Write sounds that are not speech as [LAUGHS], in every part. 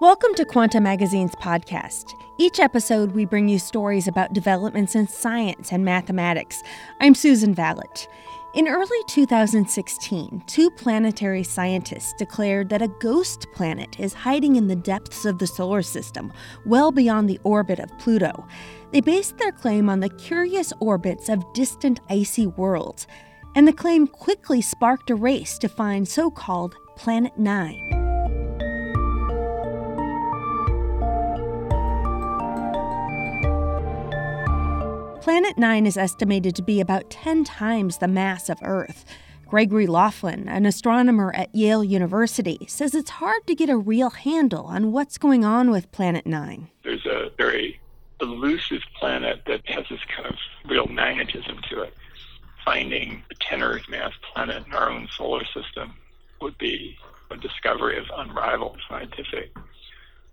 Welcome to Quanta Magazine's podcast. Each episode, we bring you stories about developments in science and mathematics. I'm Susan Valot. In early 2016, two planetary scientists declared that a ghost planet is hiding in the depths of the solar system, well beyond the orbit of Pluto. They based their claim on the curious orbits of distant icy worlds, and the claim quickly sparked a race to find so called Planet Nine. Planet Nine is estimated to be about 10 times the mass of Earth. Gregory Laughlin, an astronomer at Yale University, says it's hard to get a real handle on what's going on with Planet Nine. There's a very elusive planet that has this kind of real magnetism to it. Finding a 10 Earth mass planet in our own solar system would be a discovery of unrivaled scientific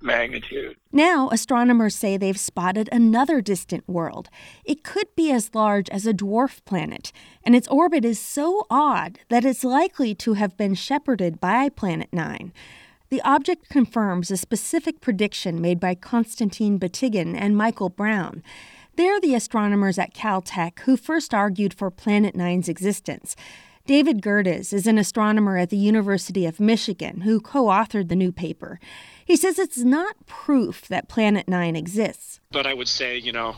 magnitude. Now, astronomers say they've spotted another distant world. It could be as large as a dwarf planet, and its orbit is so odd that it's likely to have been shepherded by Planet 9. The object confirms a specific prediction made by Konstantin Batygin and Michael Brown. They're the astronomers at Caltech who first argued for Planet Nine's existence. David Gerdes is an astronomer at the University of Michigan who co authored the new paper. He says it's not proof that Planet Nine exists. But I would say, you know,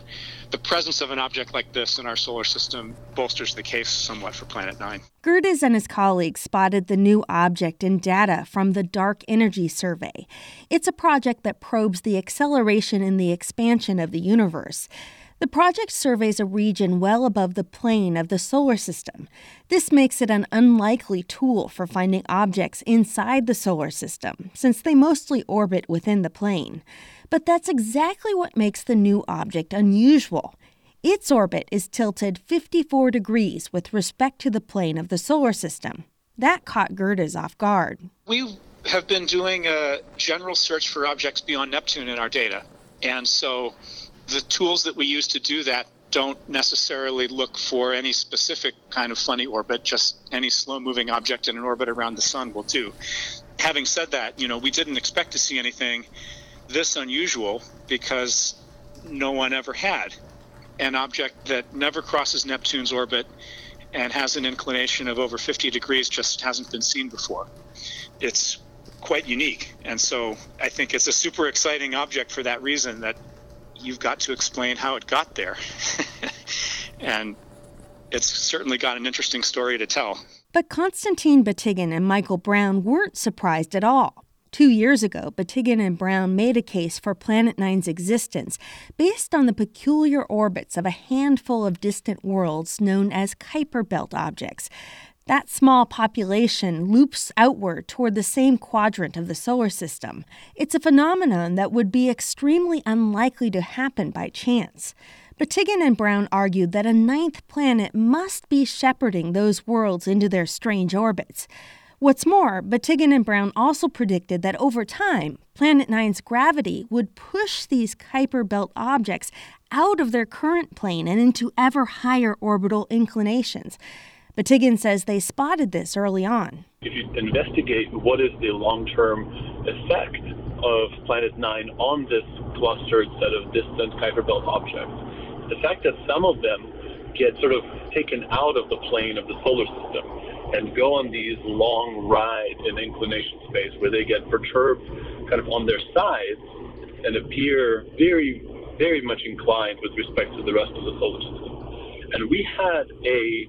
the presence of an object like this in our solar system bolsters the case somewhat for Planet Nine. Gerdes and his colleagues spotted the new object in data from the Dark Energy Survey. It's a project that probes the acceleration in the expansion of the universe. The project surveys a region well above the plane of the solar system. This makes it an unlikely tool for finding objects inside the solar system, since they mostly orbit within the plane. But that's exactly what makes the new object unusual. Its orbit is tilted 54 degrees with respect to the plane of the solar system. That caught Gerdes off guard. We have been doing a general search for objects beyond Neptune in our data. And so the tools that we use to do that don't necessarily look for any specific kind of funny orbit, just any slow moving object in an orbit around the sun will do. Having said that, you know, we didn't expect to see anything this unusual because no one ever had an object that never crosses Neptune's orbit and has an inclination of over 50 degrees just hasn't been seen before. It's quite unique. And so I think it's a super exciting object for that reason that you've got to explain how it got there. [LAUGHS] and it's certainly got an interesting story to tell. But Konstantin Batygin and Michael Brown weren't surprised at all. Two years ago, Batygin and Brown made a case for Planet Nine's existence based on the peculiar orbits of a handful of distant worlds known as Kuiper Belt objects. That small population loops outward toward the same quadrant of the solar system. It's a phenomenon that would be extremely unlikely to happen by chance. But Batygin and Brown argued that a ninth planet must be shepherding those worlds into their strange orbits. What's more, Batygin and Brown also predicted that over time, Planet Nine's gravity would push these Kuiper Belt objects out of their current plane and into ever higher orbital inclinations. Batygin says they spotted this early on. If you investigate what is the long term effect of Planet 9 on this clustered set of distant Kuiper Belt objects, the fact that some of them get sort of taken out of the plane of the solar system and go on these long ride in inclination space where they get perturbed kind of on their sides and appear very, very much inclined with respect to the rest of the solar system. And we had a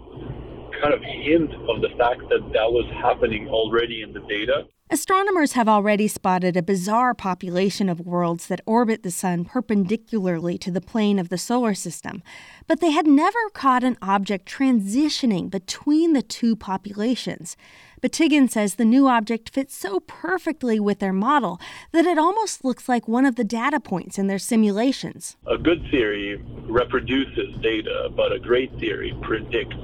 kind of hint of the fact that that was happening already in the data. Astronomers have already spotted a bizarre population of worlds that orbit the Sun perpendicularly to the plane of the solar system, but they had never caught an object transitioning between the two populations. Batygin says the new object fits so perfectly with their model that it almost looks like one of the data points in their simulations. A good theory reproduces data, but a great theory predicts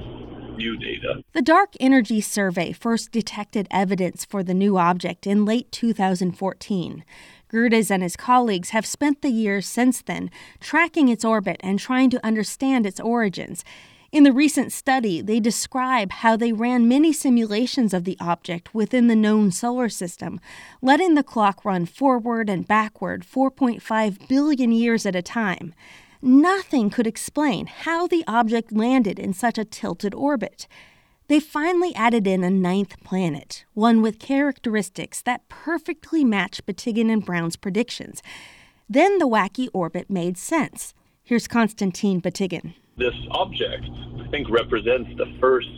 new data. The Dark Energy Survey first detected evidence for the new object in late 2014. Gerdes and his colleagues have spent the years since then tracking its orbit and trying to understand its origins. In the recent study, they describe how they ran many simulations of the object within the known solar system, letting the clock run forward and backward 4.5 billion years at a time. Nothing could explain how the object landed in such a tilted orbit. They finally added in a ninth planet, one with characteristics that perfectly matched Batygin and Brown's predictions. Then the wacky orbit made sense. Here's Konstantin Batygin. This object, I think, represents the first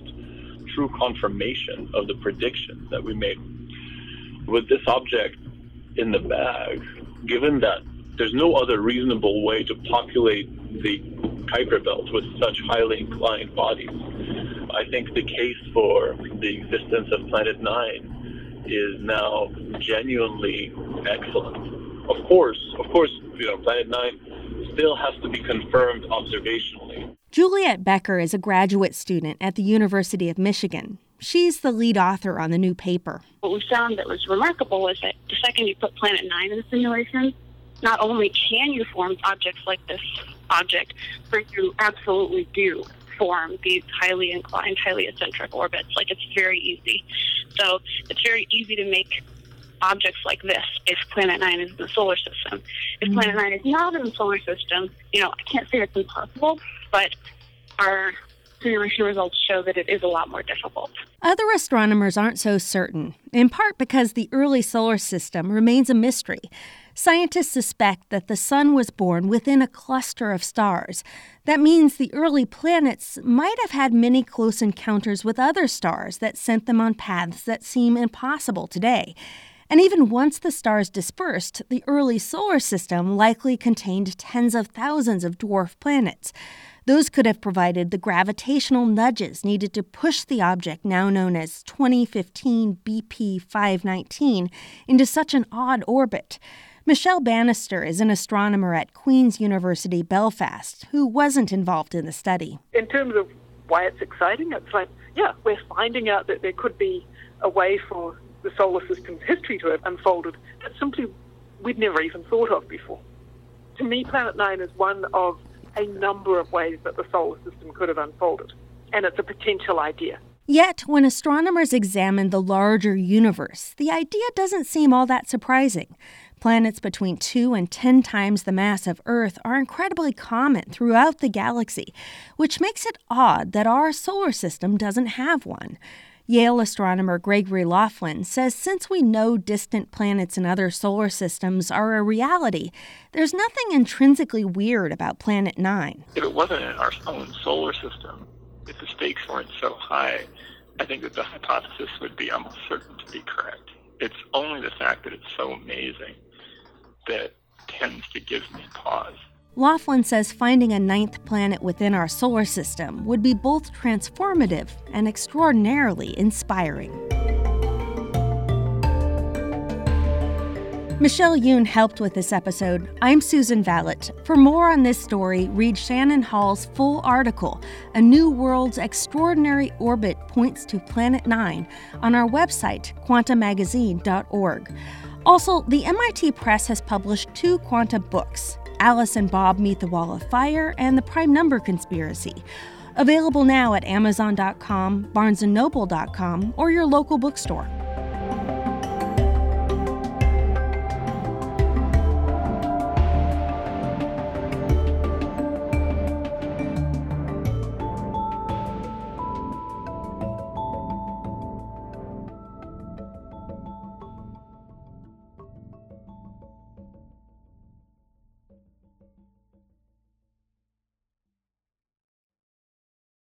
true confirmation of the prediction that we made. With this object in the bag, given that there's no other reasonable way to populate the Kuiper belt with such highly inclined bodies, I think the case for the existence of Planet 9 is now genuinely excellent. Of course, of course, you know, Planet 9 still has to be confirmed observationally. Juliette Becker is a graduate student at the University of Michigan. She's the lead author on the new paper. What we found that was remarkable was that the second you put Planet 9 in the simulation, not only can you form objects like this object, but you absolutely do form these highly inclined, highly eccentric orbits. Like it's very easy. So it's very easy to make objects like this if Planet 9 is in the solar system. If mm-hmm. Planet 9 is not in the solar system, you know, I can't say it's impossible, but our simulation results show that it is a lot more difficult. Other astronomers aren't so certain, in part because the early solar system remains a mystery. Scientists suspect that the Sun was born within a cluster of stars. That means the early planets might have had many close encounters with other stars that sent them on paths that seem impossible today. And even once the stars dispersed, the early solar system likely contained tens of thousands of dwarf planets. Those could have provided the gravitational nudges needed to push the object now known as 2015 BP 519 into such an odd orbit. Michelle Bannister is an astronomer at Queen's University Belfast who wasn't involved in the study. In terms of why it's exciting, it's like, yeah, we're finding out that there could be a way for the solar system's history to have unfolded that simply we'd never even thought of before. To me, Planet 9 is one of a number of ways that the solar system could have unfolded, and it's a potential idea. Yet, when astronomers examine the larger universe, the idea doesn't seem all that surprising. Planets between 2 and 10 times the mass of Earth are incredibly common throughout the galaxy, which makes it odd that our solar system doesn't have one. Yale astronomer Gregory Laughlin says since we know distant planets in other solar systems are a reality, there's nothing intrinsically weird about Planet 9. If it wasn't in our own solar system, if the stakes weren't so high, I think that the hypothesis would be almost certain to be correct. It's only the fact that it's so amazing that tends to give me pause. Laughlin says finding a ninth planet within our solar system would be both transformative and extraordinarily inspiring. Michelle Yoon helped with this episode. I'm Susan Valot. For more on this story, read Shannon Hall's full article, A New World's Extraordinary Orbit Points to Planet 9, on our website, quantamagazine.org. Also, the MIT Press has published two quanta books Alice and Bob Meet the Wall of Fire, and The Prime Number Conspiracy. Available now at Amazon.com, BarnesandNoble.com, or your local bookstore.